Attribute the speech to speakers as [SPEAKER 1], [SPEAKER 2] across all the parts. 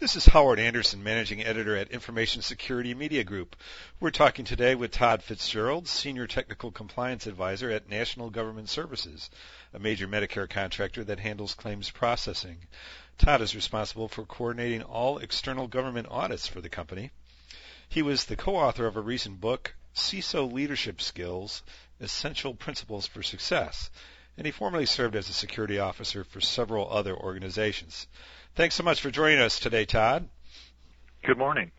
[SPEAKER 1] This is Howard Anderson, Managing Editor at Information Security Media Group. We're talking today with Todd Fitzgerald, Senior Technical Compliance Advisor at National Government Services, a major Medicare contractor that handles claims processing. Todd is responsible for coordinating all external government audits for the company. He was the co-author of a recent book, CISO Leadership Skills, Essential Principles for Success, and he formerly served as a security officer for several other organizations. Thanks so much for joining us today, Todd.
[SPEAKER 2] Good morning.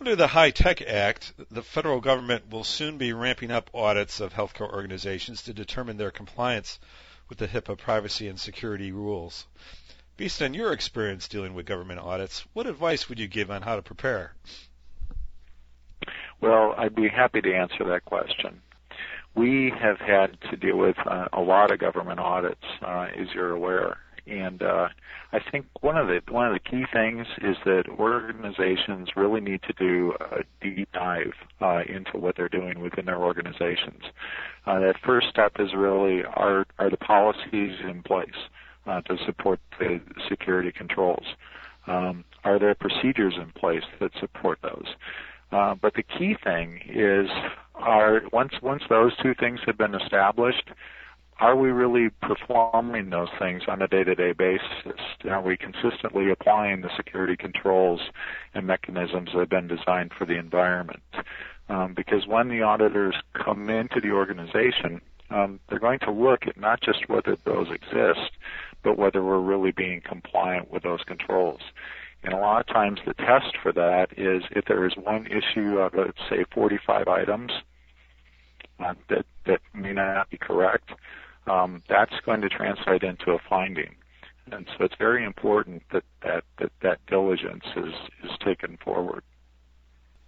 [SPEAKER 1] Under the HITECH Act, the federal government will soon be ramping up audits of healthcare organizations to determine their compliance with the HIPAA privacy and security rules. Based on your experience dealing with government audits, what advice would you give on how to prepare?
[SPEAKER 2] Well, I'd be happy to answer that question. We have had to deal with uh, a lot of government audits, uh, as you're aware, and uh, I think one of the one of the key things is that organizations really need to do a deep dive uh, into what they're doing within their organizations. Uh, that first step is really are are the policies in place uh, to support the security controls? Um, are there procedures in place that support those? Uh, but the key thing is, are once once those two things have been established, are we really performing those things on a day-to-day basis? Are we consistently applying the security controls and mechanisms that have been designed for the environment? Um, because when the auditors come into the organization, um, they're going to look at not just whether those exist, but whether we're really being compliant with those controls. And a lot of times the test for that is if there is one issue of, let's say, 45 items uh, that, that may not be correct, um, that's going to translate into a finding. And so it's very important that that, that, that diligence is, is taken forward.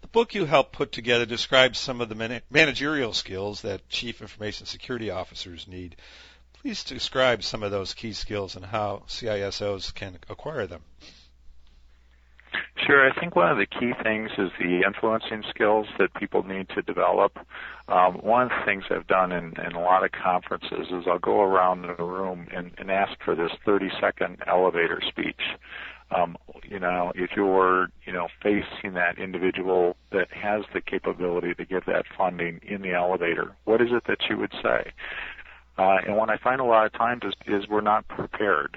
[SPEAKER 1] The book you helped put together describes some of the managerial skills that chief information security officers need. Please describe some of those key skills and how CISOs can acquire them.
[SPEAKER 2] Sure. I think one of the key things is the influencing skills that people need to develop. Um, one of the things I've done in, in a lot of conferences is I'll go around the room and, and ask for this 30 second elevator speech. Um, you know, if you're, you know, facing that individual that has the capability to give that funding in the elevator, what is it that you would say? Uh, and what I find a lot of times is, is we're not prepared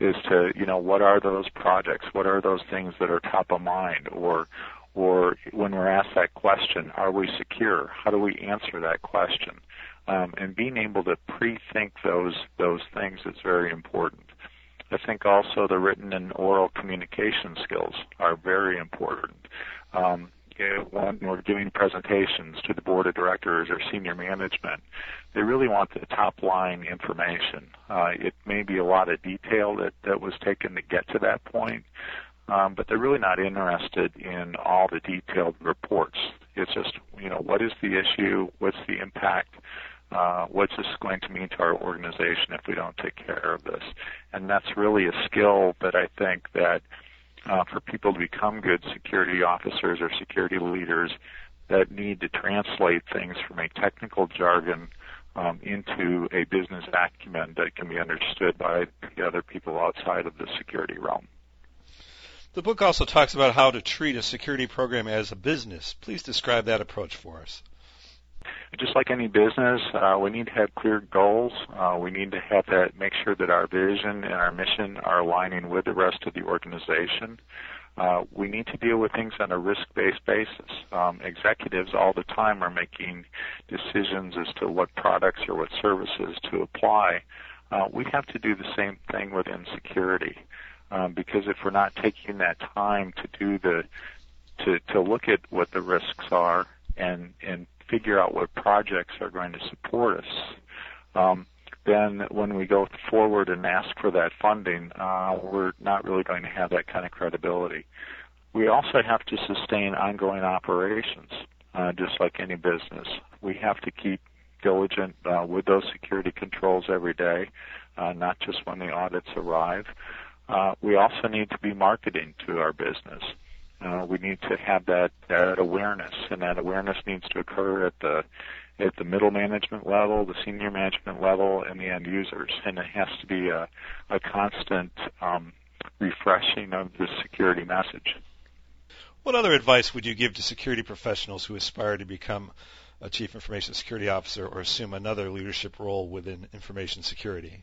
[SPEAKER 2] is to you know what are those projects? What are those things that are top of mind? Or or when we're asked that question are we secure? How do we answer that question? Um, and being able to pre-think those those things is very important. I think also the written and oral communication skills are very important. Um, when we're giving presentations to the board of directors or senior management, they really want the top line information. Uh, it may be a lot of detail that, that was taken to get to that point, um, but they're really not interested in all the detailed reports. It's just, you know, what is the issue? What's the impact? Uh, what's this going to mean to our organization if we don't take care of this? And that's really a skill that I think that uh, for people to become good security officers or security leaders that need to translate things from a technical jargon um, into a business acumen that can be understood by the other people outside of the security realm.
[SPEAKER 1] The book also talks about how to treat a security program as a business. Please describe that approach for us.
[SPEAKER 2] Just like any business, uh, we need to have clear goals. Uh, we need to have that, make sure that our vision and our mission are aligning with the rest of the organization. Uh, we need to deal with things on a risk-based basis. Um, executives all the time are making decisions as to what products or what services to apply. Uh, we have to do the same thing within security, um, because if we're not taking that time to do the to to look at what the risks are and and figure out what projects are going to support us, um, then when we go forward and ask for that funding, uh, we're not really going to have that kind of credibility. We also have to sustain ongoing operations, uh, just like any business. We have to keep diligent uh, with those security controls every day, uh, not just when the audits arrive. Uh, we also need to be marketing to our business. Uh, we need to have that, that awareness, and that awareness needs to occur at the at the middle management level, the senior management level, and the end users. And it has to be a, a constant um, refreshing of the security message.
[SPEAKER 1] What other advice would you give to security professionals who aspire to become a chief information security officer or assume another leadership role within information security?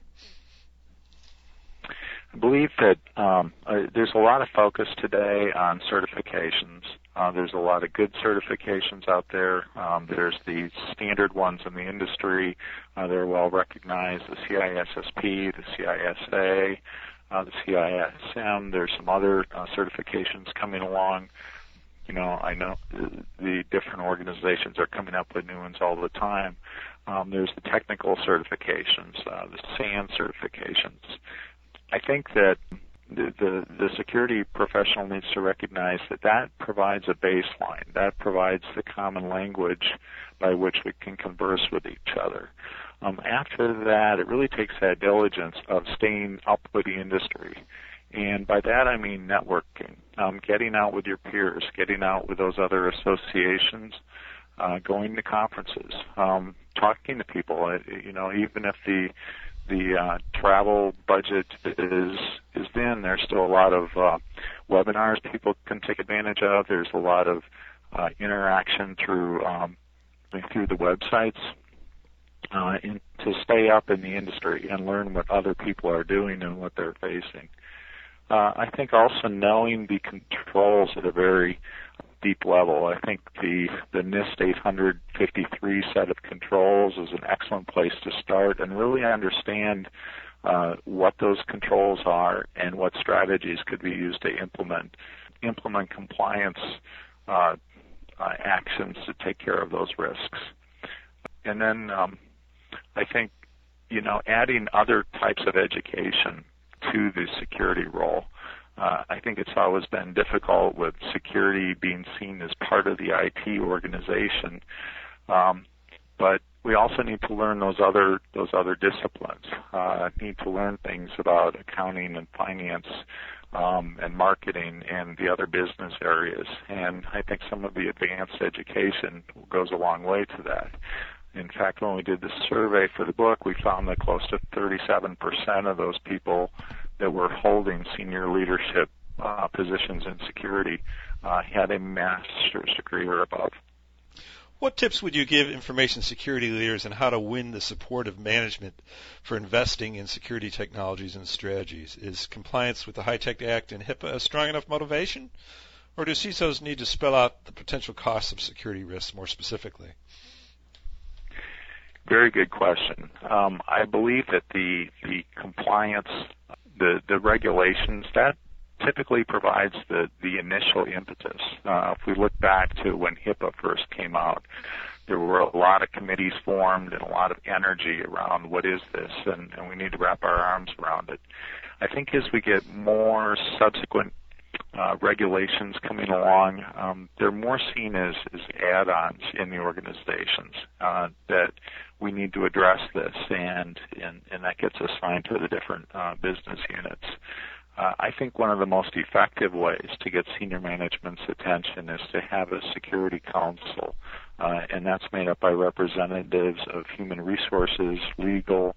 [SPEAKER 2] Believe that um, uh, there's a lot of focus today on certifications. Uh, there's a lot of good certifications out there. Um, there's the standard ones in the industry. Uh, they're well recognized. The CISSP, the CISA, uh, the CISM. There's some other uh, certifications coming along. You know, I know the different organizations are coming up with new ones all the time. Um, there's the technical certifications, uh, the SANS certifications. I think that the, the, the security professional needs to recognize that that provides a baseline. That provides the common language by which we can converse with each other. Um, after that, it really takes that diligence of staying up with the industry. And by that I mean networking, um, getting out with your peers, getting out with those other associations, uh, going to conferences, um, talking to people. You know, even if the the uh, travel budget is is thin, there's still a lot of uh, webinars people can take advantage of. There's a lot of uh, interaction through um, through the websites uh, in, to stay up in the industry and learn what other people are doing and what they're facing. Uh, I think also knowing the controls at a very deep level. I think the the NIST 853 set of controls is an excellent place to start and really understand uh, what those controls are and what strategies could be used to implement implement compliance uh, uh, actions to take care of those risks. And then um, I think you know adding other types of education to the security role. Uh, I think it's always been difficult with security being seen as part of the IT organization, um, but we also need to learn those other those other disciplines. Uh, need to learn things about accounting and finance um, and marketing and the other business areas. And I think some of the advanced education goes a long way to that. In fact, when we did the survey for the book, we found that close to 37% of those people that were holding senior leadership uh, positions in security uh, had a master's degree or above.
[SPEAKER 1] What tips would you give information security leaders on how to win the support of management for investing in security technologies and strategies? Is compliance with the HITECH Act and HIPAA a strong enough motivation? Or do CISOs need to spell out the potential costs of security risks more specifically?
[SPEAKER 2] Very good question. Um, I believe that the the compliance, the the regulations that typically provides the the initial impetus. Uh, if we look back to when HIPAA first came out, there were a lot of committees formed and a lot of energy around what is this, and, and we need to wrap our arms around it. I think as we get more subsequent uh, regulations coming along, um, they're more seen as, as add-ons in the organizations uh, that we need to address this, and and, and that gets assigned to the different uh, business units. Uh, I think one of the most effective ways to get senior management's attention is to have a security council, uh, and that's made up by representatives of human resources, legal,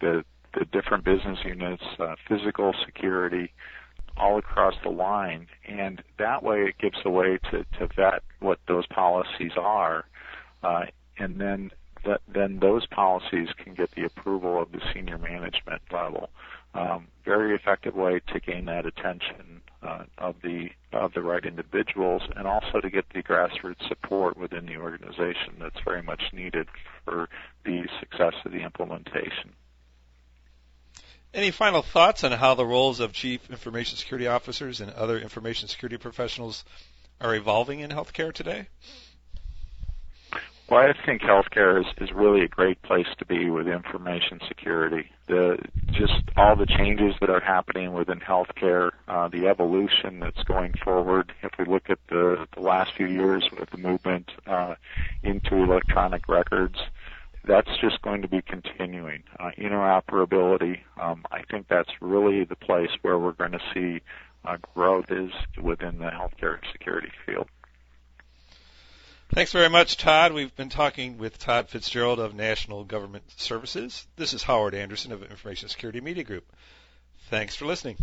[SPEAKER 2] the the different business units, physical security, all across the line, and that way it gives a way to, to vet what those policies are, uh, and then that, then those policies can get the approval of the senior management level. Um, very effective way to gain that attention uh, of the of the right individuals, and also to get the grassroots support within the organization that's very much needed for the success of the implementation.
[SPEAKER 1] Any final thoughts on how the roles of chief information security officers and other information security professionals are evolving in healthcare today?
[SPEAKER 2] Well, I think healthcare is, is really a great place to be with information security. The just all the changes that are happening within healthcare, uh, the evolution that's going forward. If we look at the, the last few years with the movement uh, into electronic records, that's just going to be continuing. Uh, interoperability, um, I think that's really the place where we're going to see uh, growth is within the healthcare security field.
[SPEAKER 1] Thanks very much, Todd. We've been talking with Todd Fitzgerald of National Government Services. This is Howard Anderson of Information Security Media Group. Thanks for listening.